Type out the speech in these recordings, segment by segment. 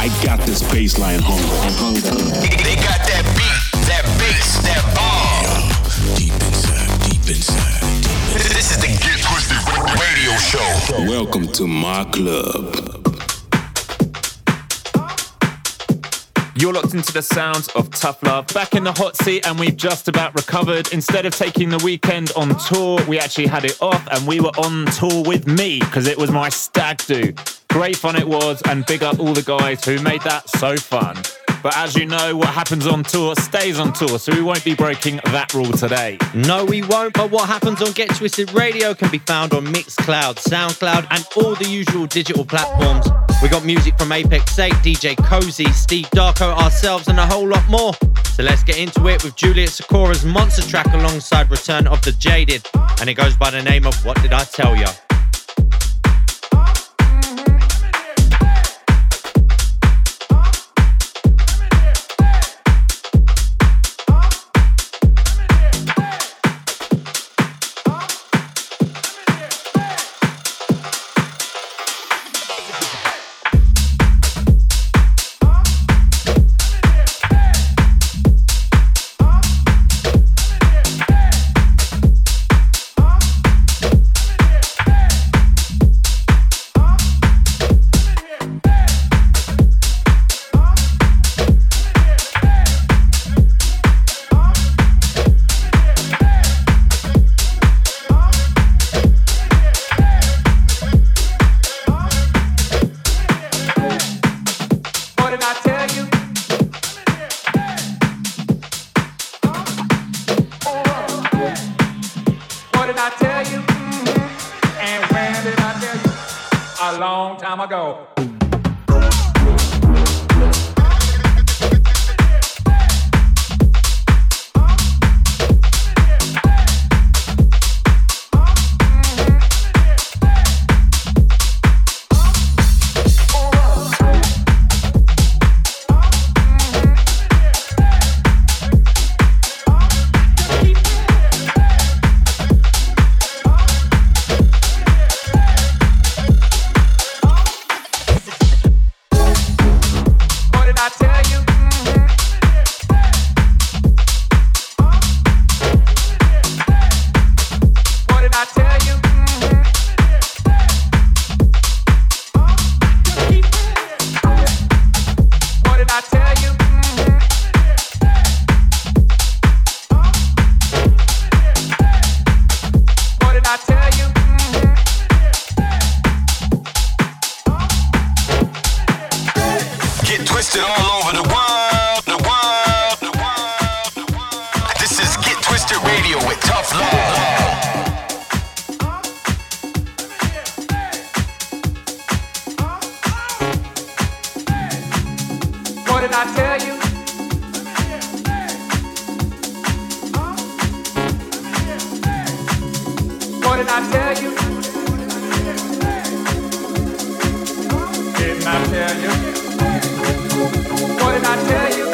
I got this baseline hunger. They got that beat, that bass, that bomb. Deep inside, deep inside. This is the Get Twisted Radio Show. Welcome to my club. You're locked into the sounds of Tough Love. Back in the hot seat, and we've just about recovered. Instead of taking the weekend on tour, we actually had it off, and we were on tour with me because it was my stag do. Great fun it was, and big up all the guys who made that so fun. But as you know, what happens on tour stays on tour, so we won't be breaking that rule today. No, we won't, but what happens on Get Twisted Radio can be found on Mixcloud, Soundcloud, and all the usual digital platforms. We got music from Apex 8, DJ Cozy, Steve Darko, ourselves, and a whole lot more. So let's get into it with Juliet Sikora's monster track alongside Return of the Jaded, and it goes by the name of What Did I Tell Ya? I tell you? What did I tell you? Didn't I tell you? What did I tell you?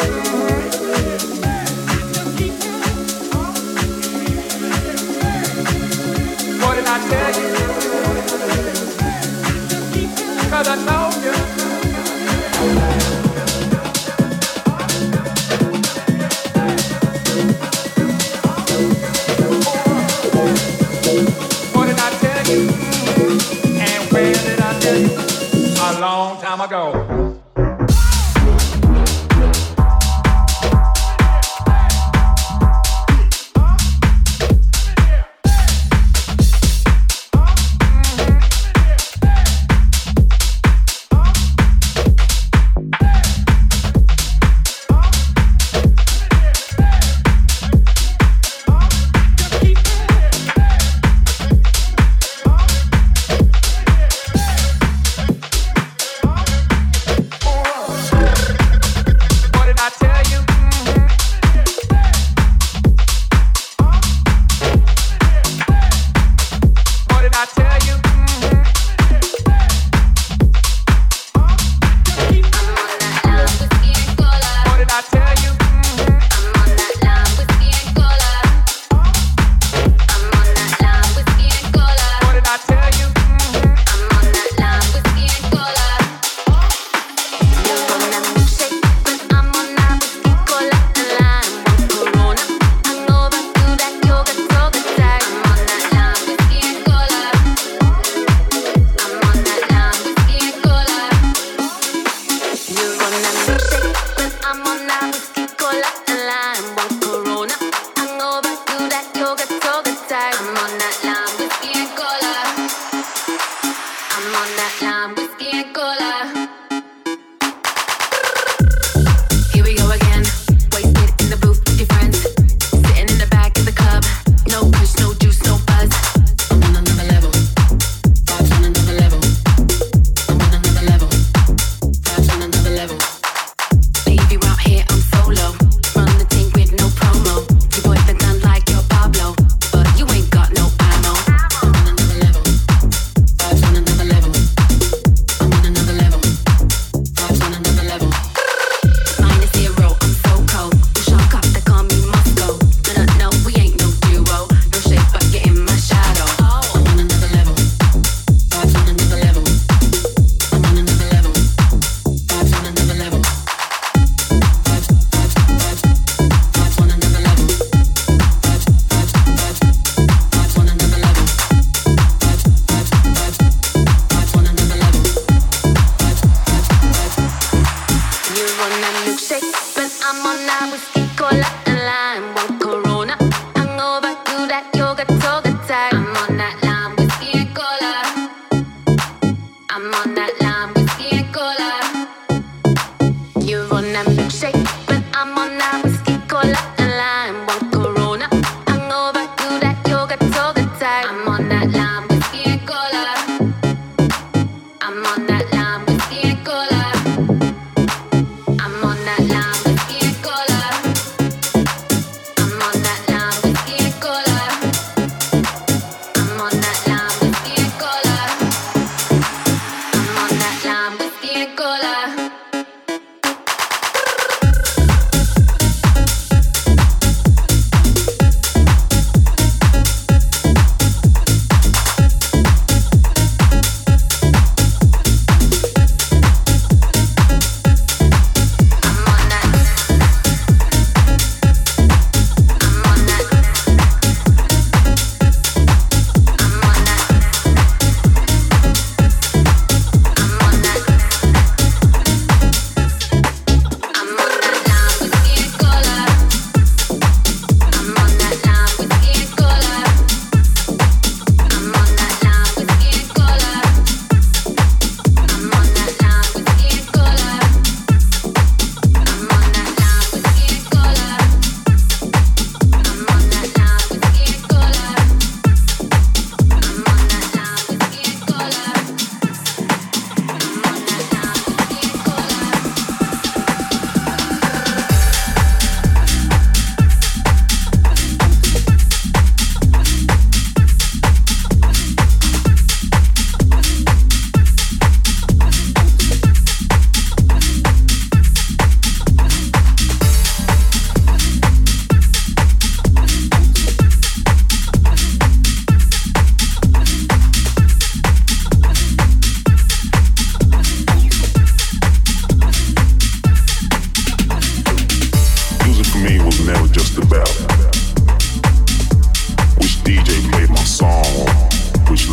What did I tell you? Time ago.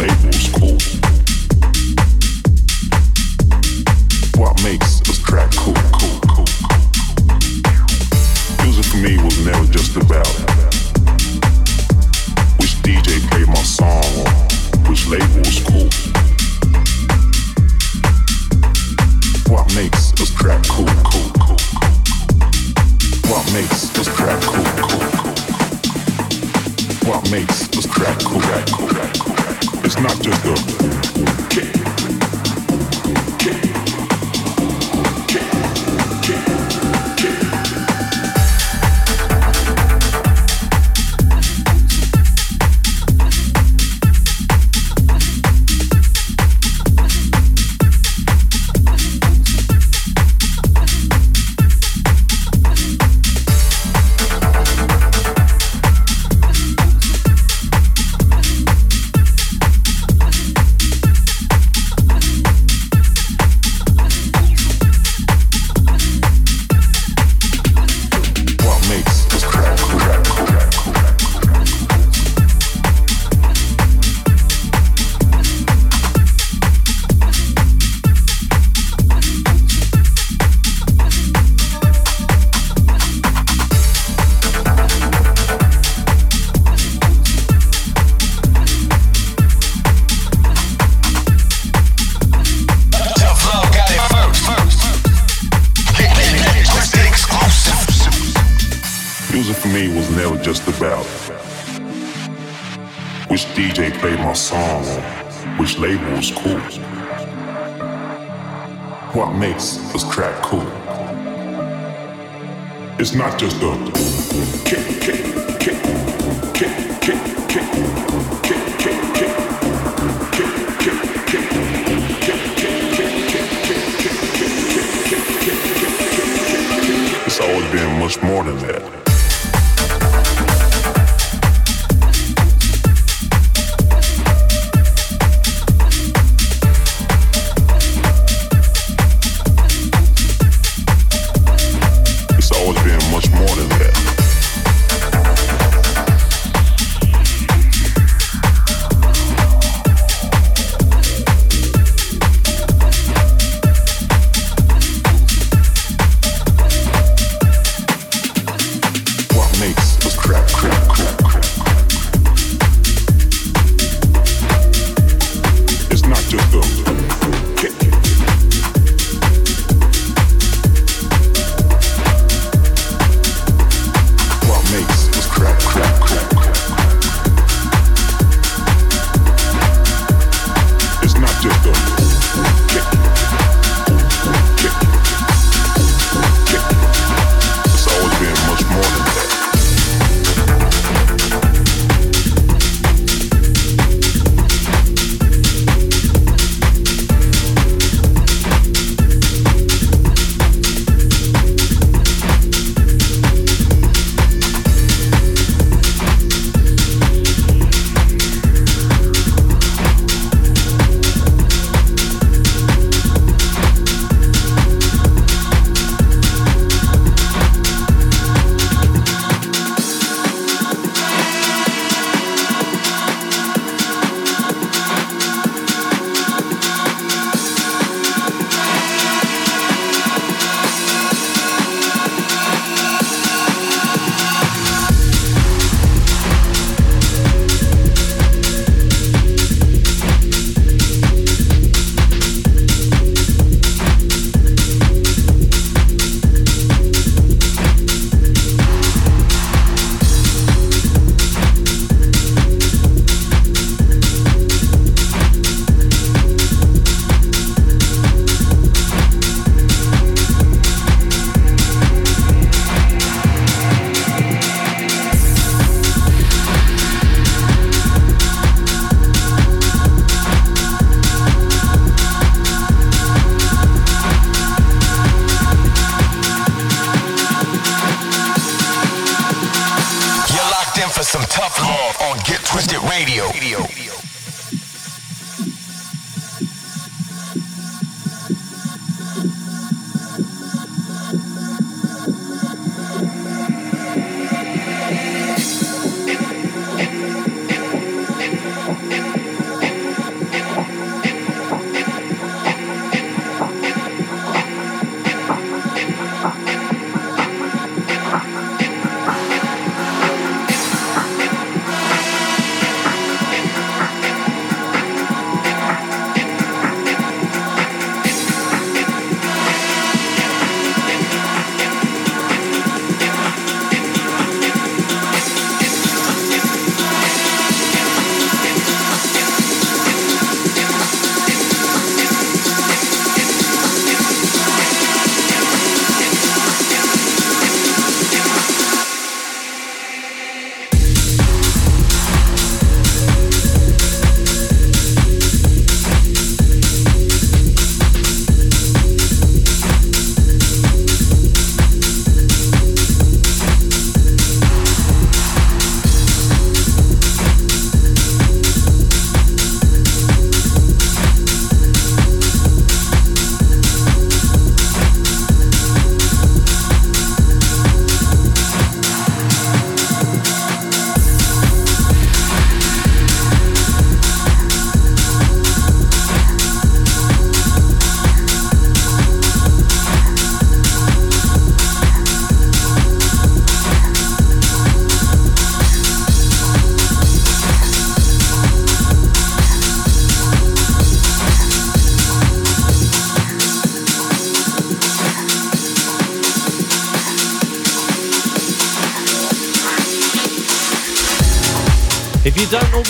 flavors cold. This track cool? It's not just a kick, kick, kick, kick, kick, kick, kick, kick, kick, kick, kick, It's always been much more than that.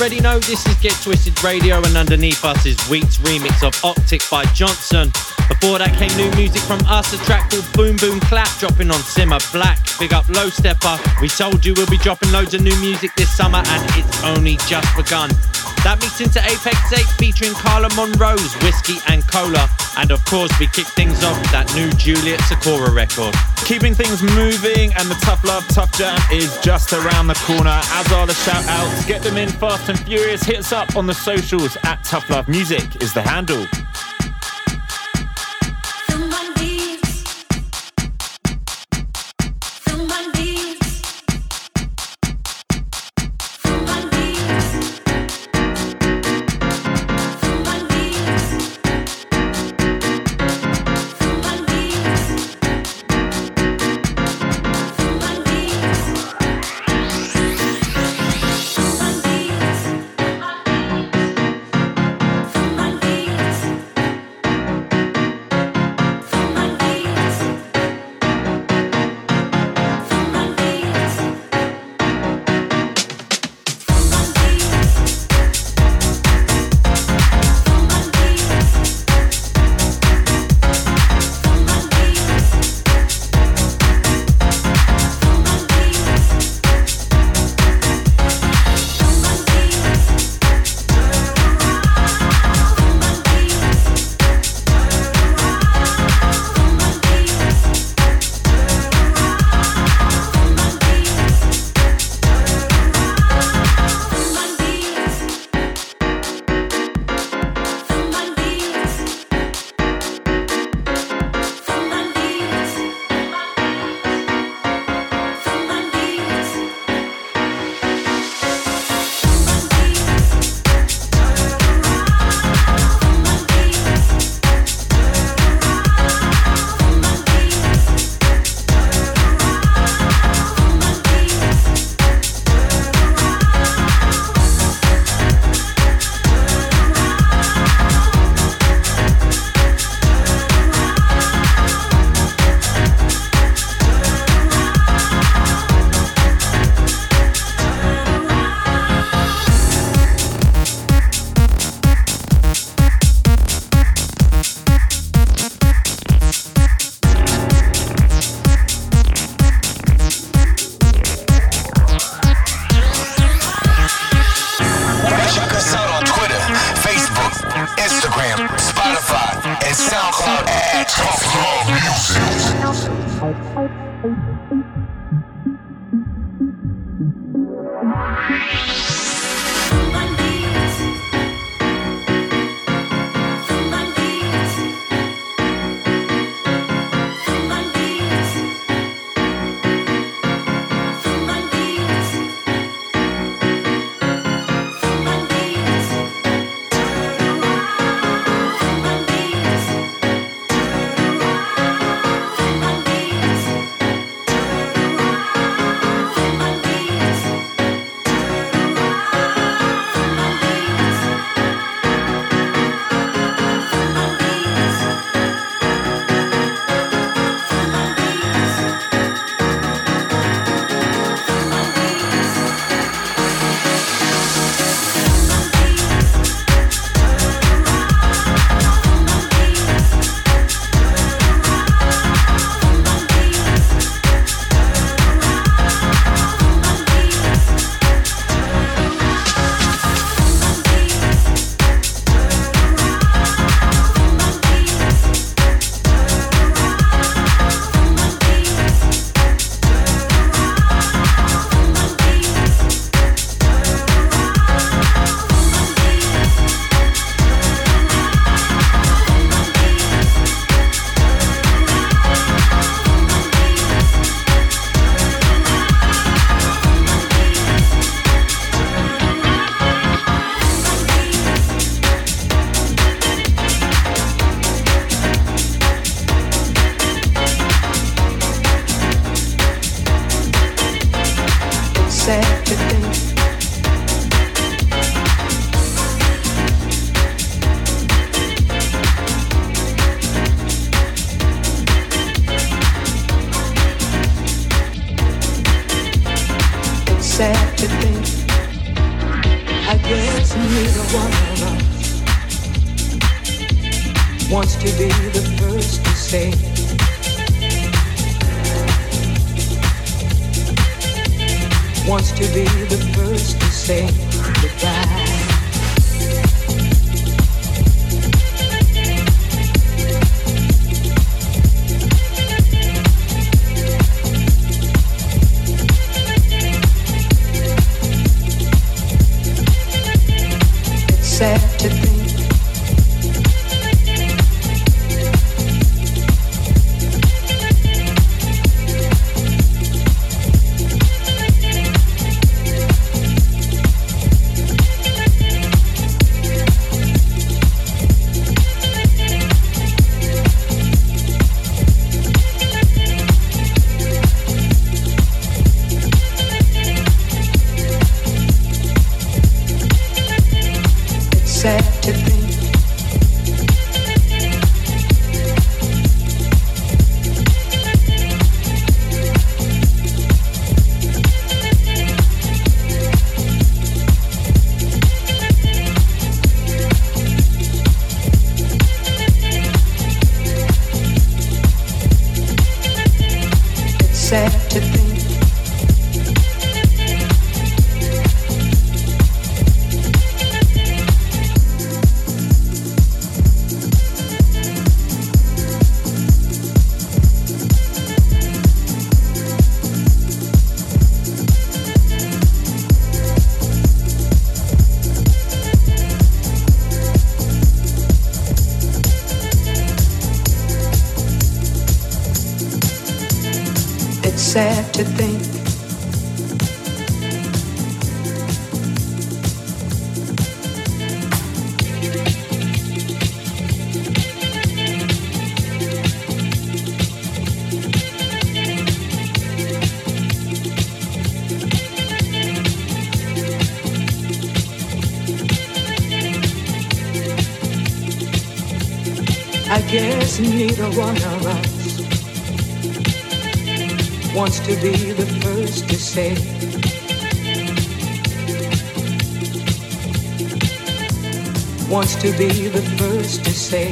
Already know, this is Get Twisted Radio, and underneath us is Week's remix of Optic by Johnson. Before that came new music from us, a track called Boom Boom Clap, dropping on Simma Black. Big up Low Steppa. We told you we'll be dropping loads of new music this summer, and it's only just begun. That meets into Apex 8 featuring Carla Monroe's Whiskey and Cola. And of course, we kick things off with that new Juliet Sikora record. Keeping things moving, and the Tough Love Tough Jam is just around the corner, as are the shout outs. Get them in fast and furious. Hit us up on the socials at Tough Love Music is the handle. To be the first to say. wants to be the first to say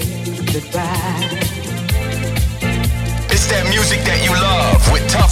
goodbye. It's that music that you love with tough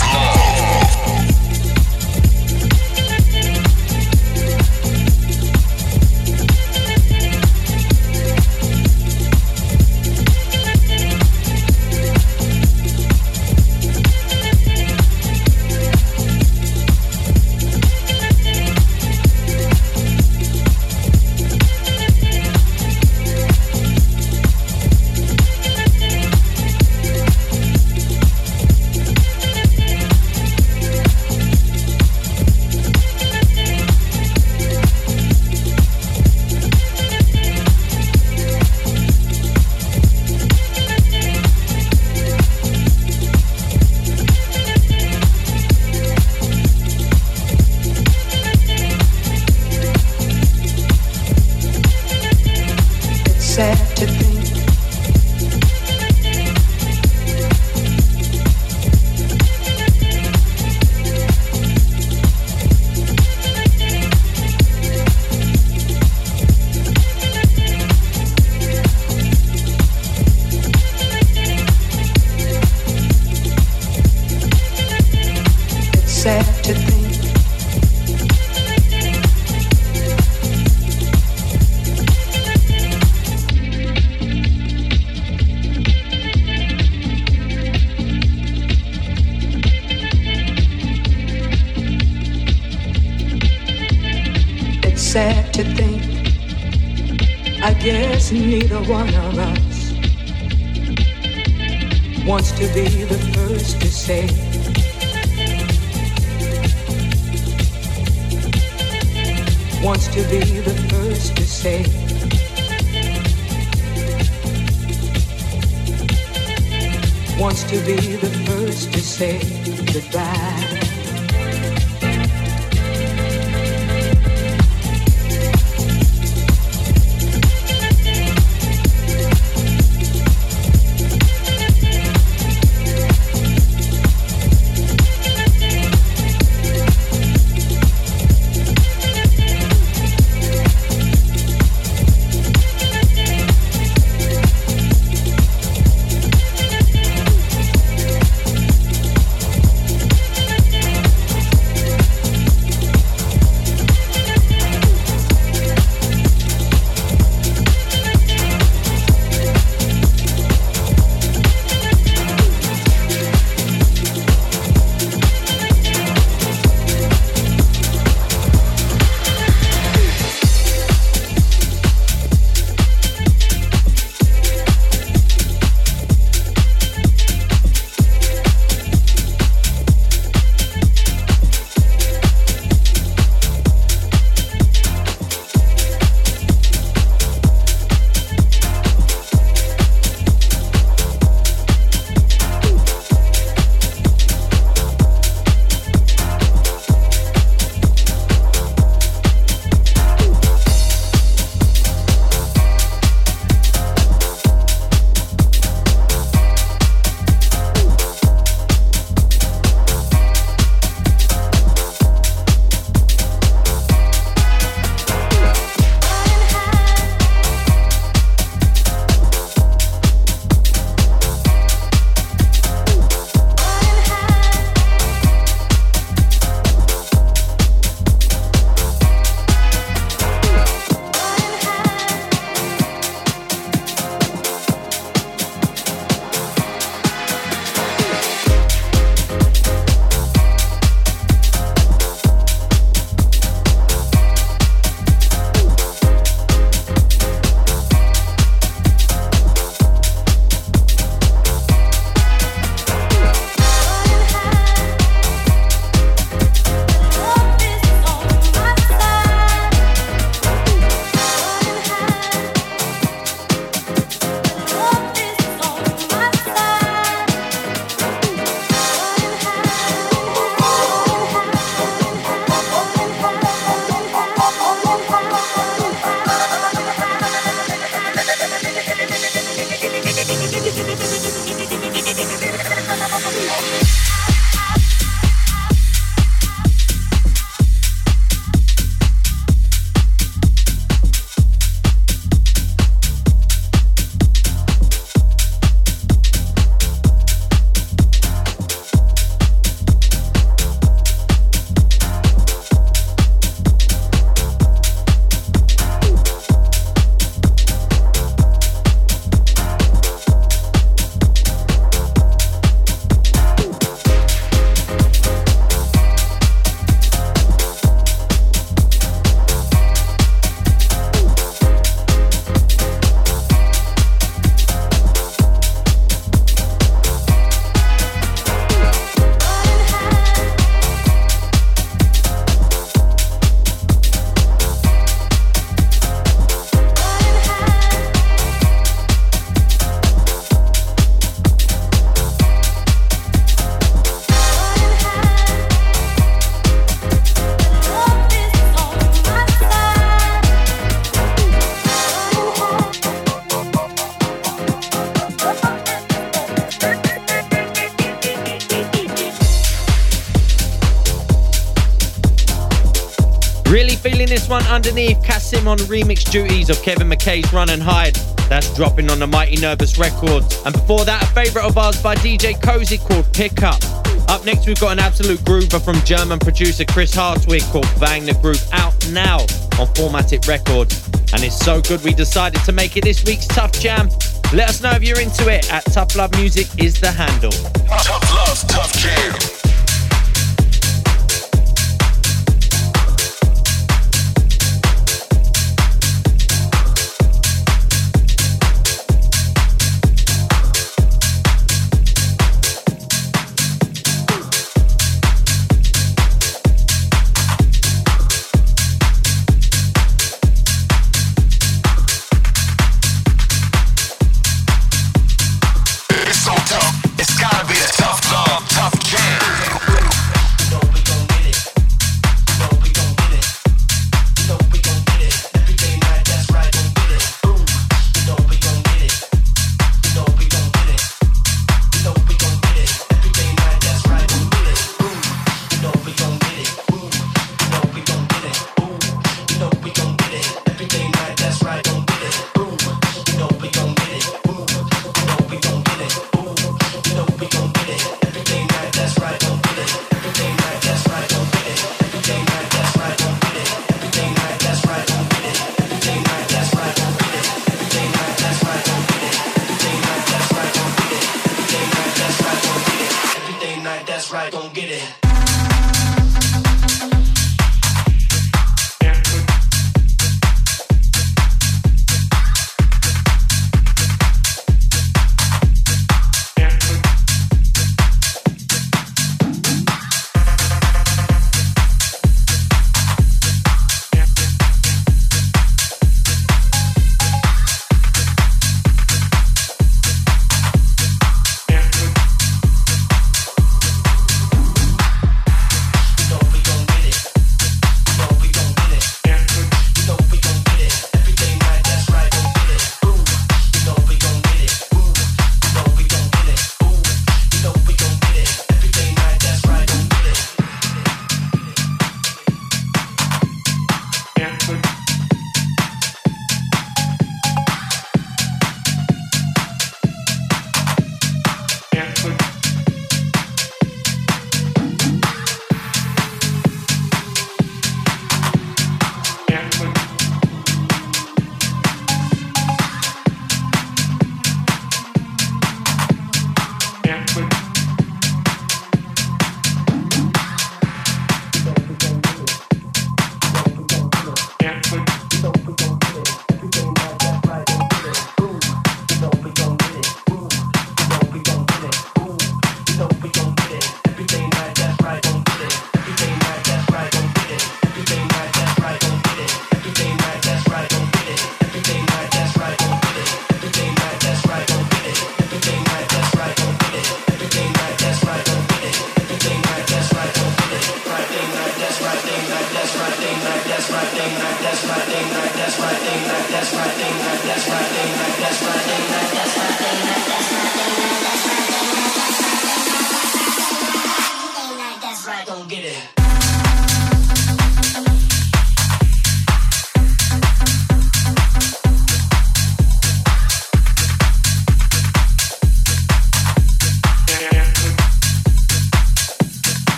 underneath Kasim on remix duties of Kevin McKay's Run and Hide. That's dropping on the Mighty Nervous Records. And before that, a favourite of ours by DJ Cozy called Pick Up. Up next, we've got an absolute groover from German producer Chris Hartwig called Bang the Groove out now on Formatic Records. And it's so good we decided to make it this week's Tough Jam. Let us know if you're into it at Tough Love Music is the handle. Tough love, tough jam.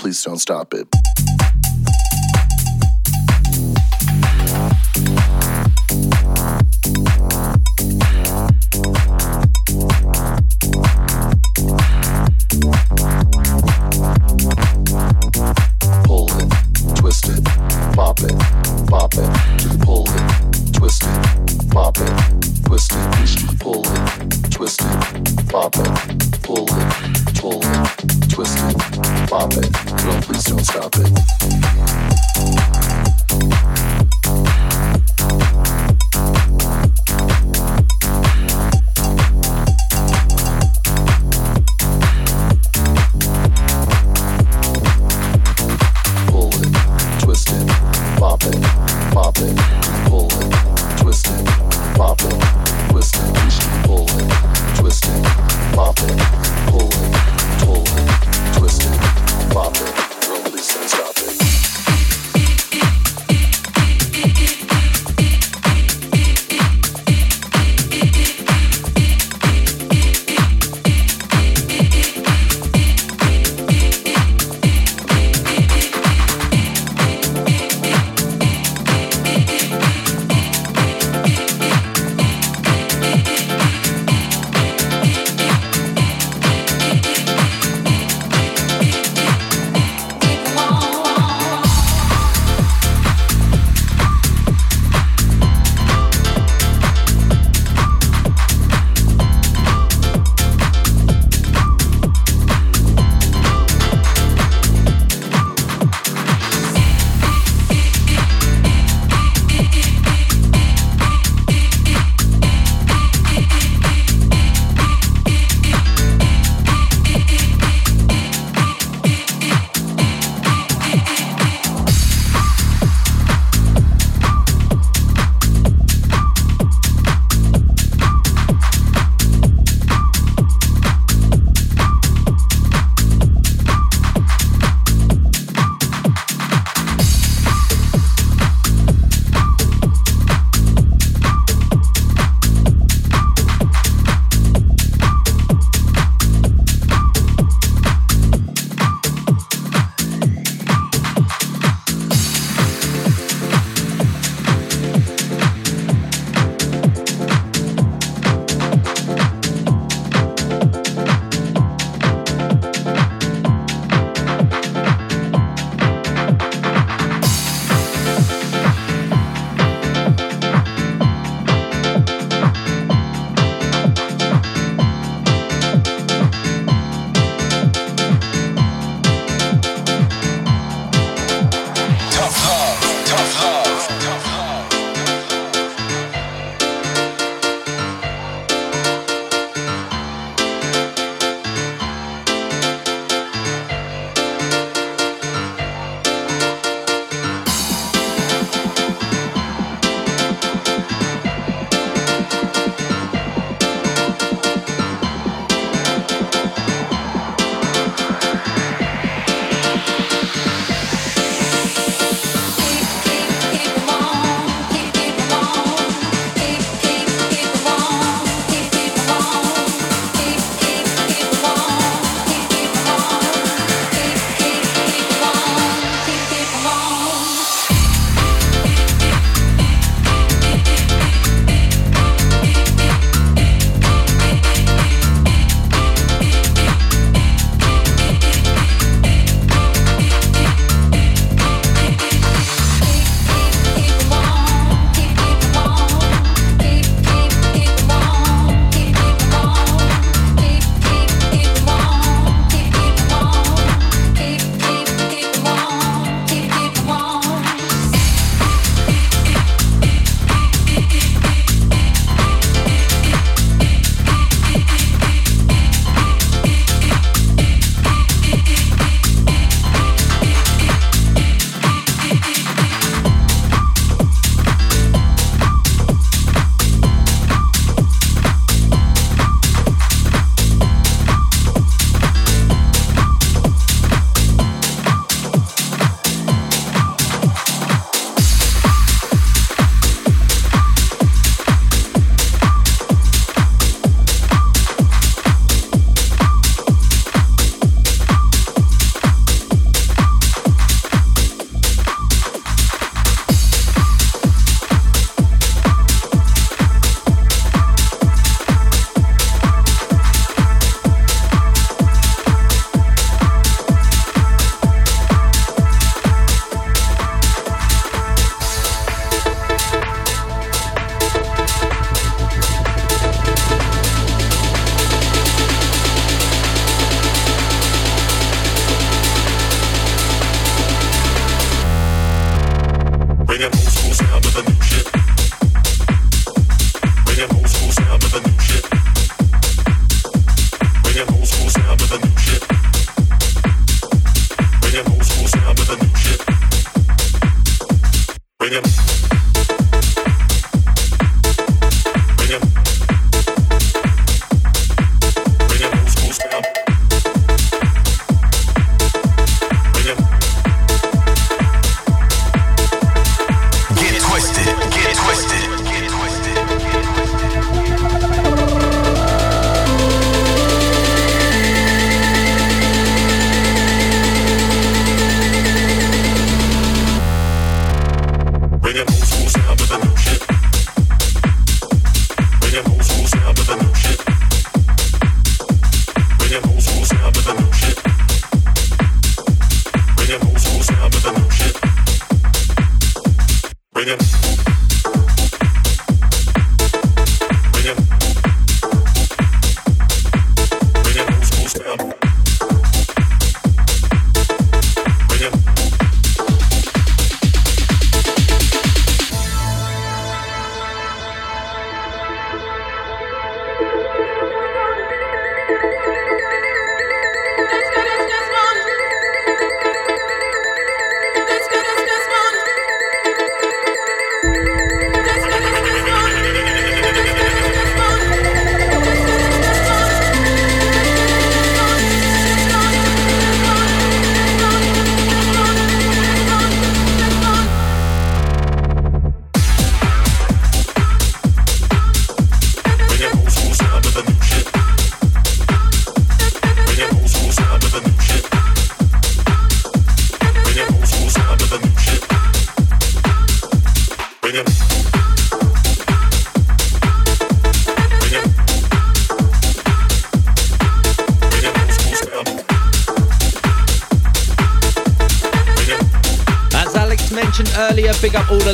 please don't stop it.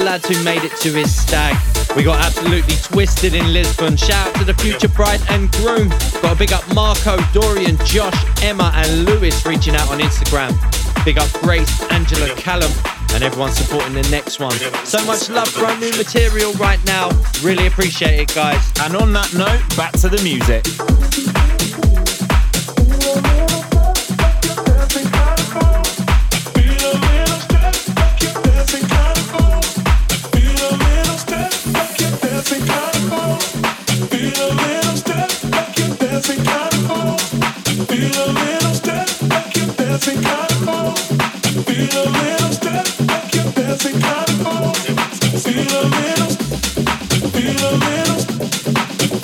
Lads who made it to his stag. We got absolutely twisted in Lisbon. Shout out to the future bride and groom. Got a big up Marco, Dorian, Josh, Emma, and Lewis reaching out on Instagram. Big up Grace, Angela, Callum, and everyone supporting the next one. So much love for our new material right now. Really appreciate it, guys. And on that note, back to the music.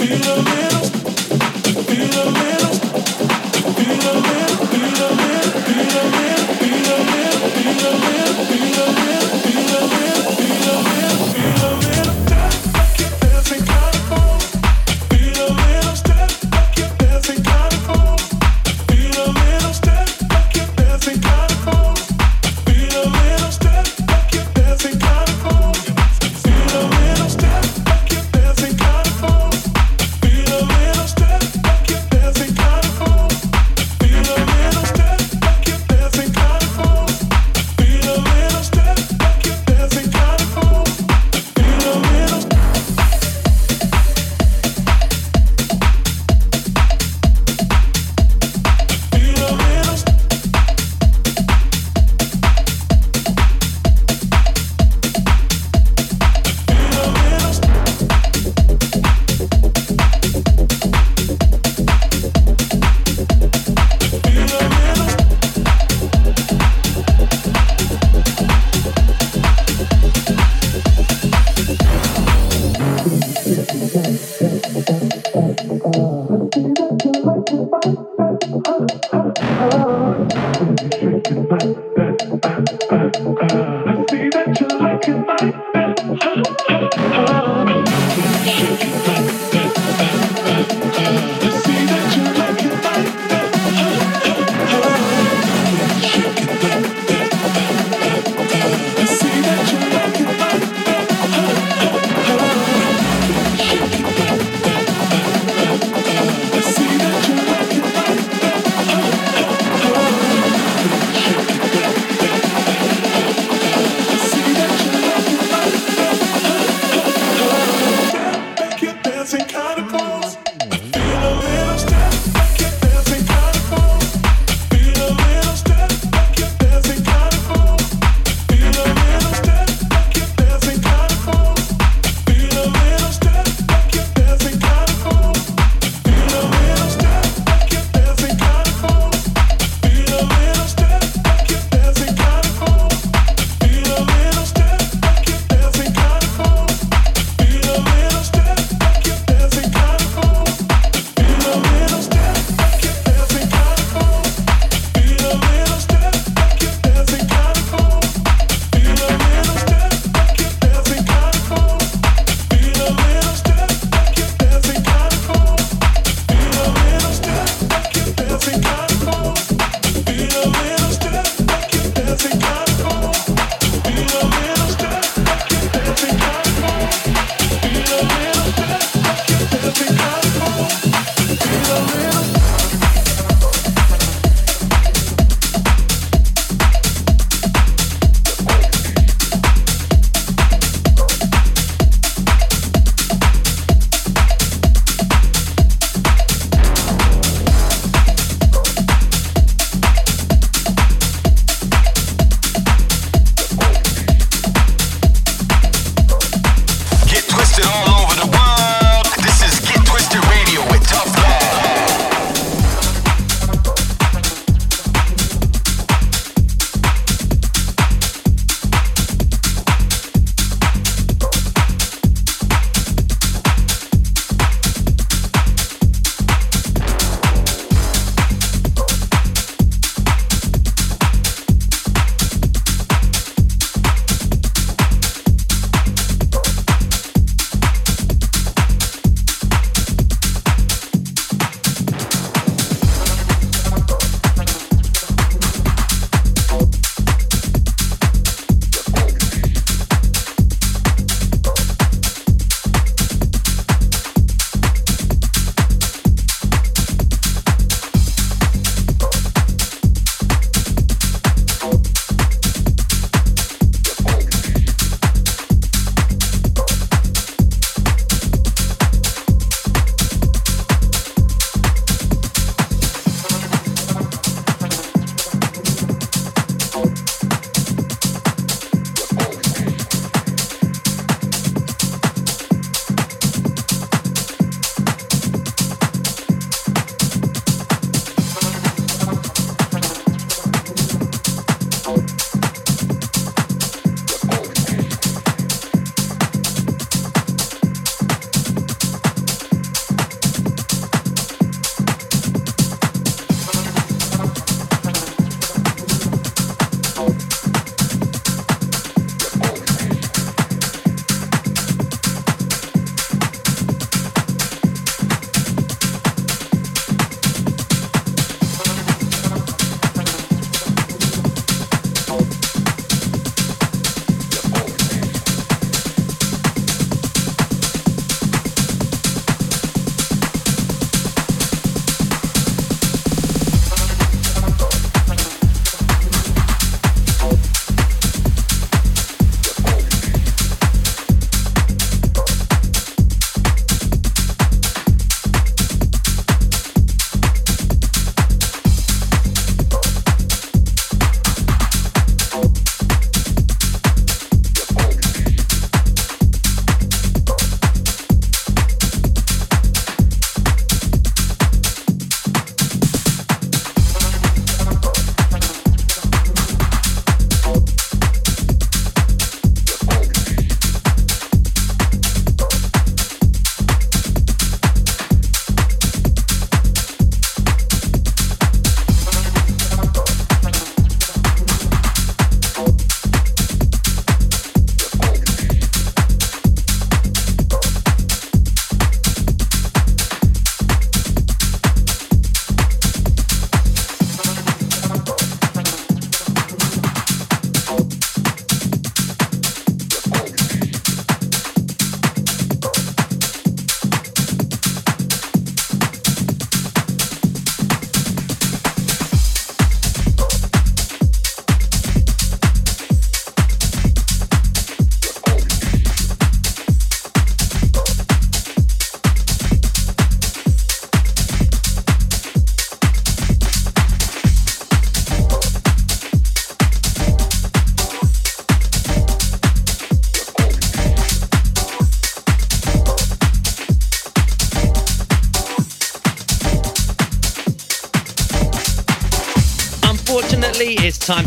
feel it.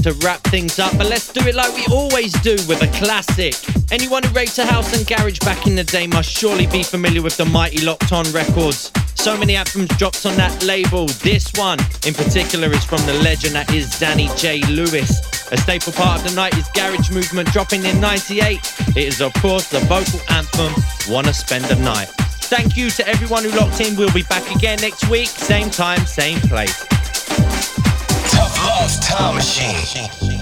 To wrap things up, but let's do it like we always do with a classic. Anyone who rates a house and garage back in the day must surely be familiar with the mighty Locked On records. So many anthems dropped on that label. This one in particular is from the legend that is Danny J. Lewis. A staple part of the 90s garage movement dropping in 98. It is of course the vocal anthem Wanna Spend a Night. Thank you to everyone who locked in. We'll be back again next week, same time, same place. Love Time Machine.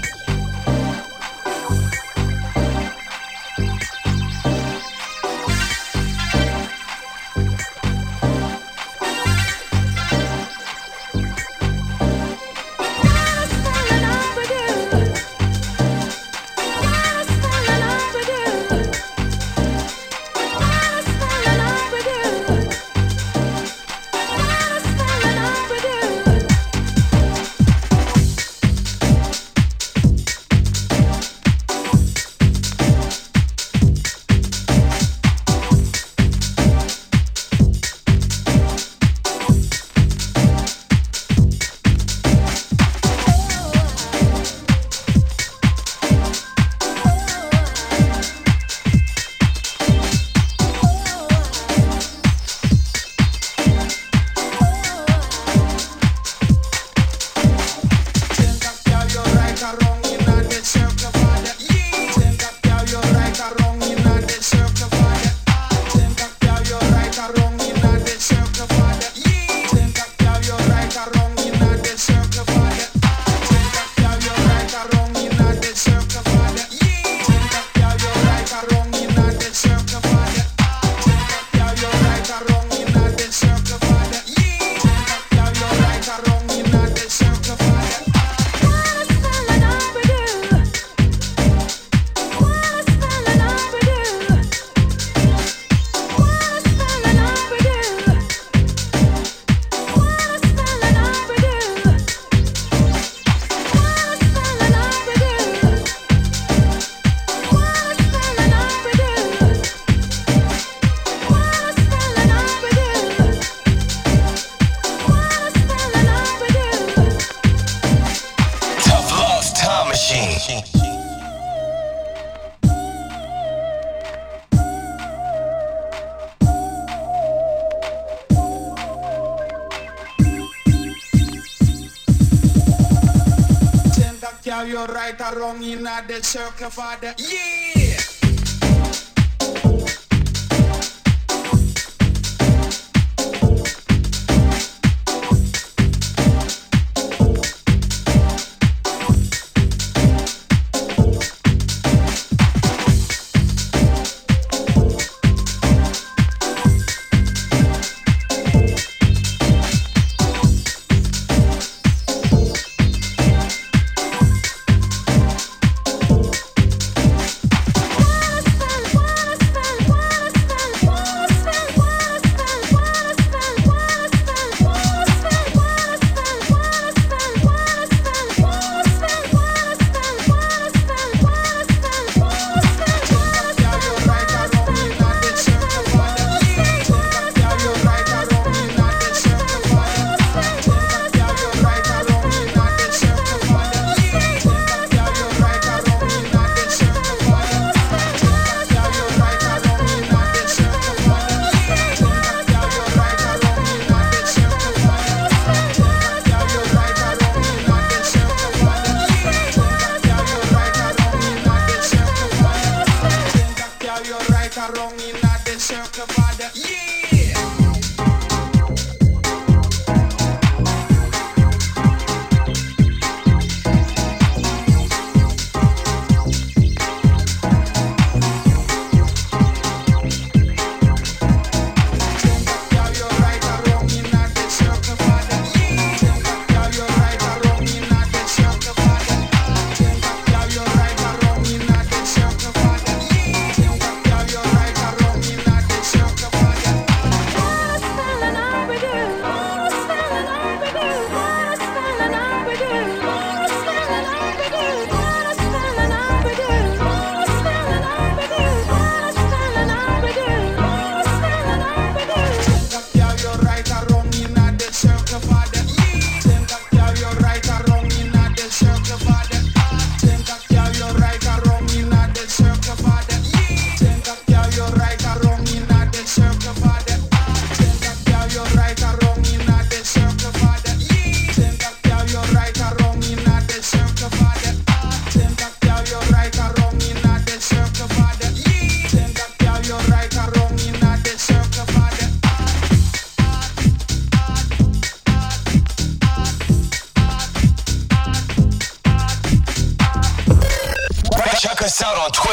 The circle for the yeah.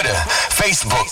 Twitter, Facebook,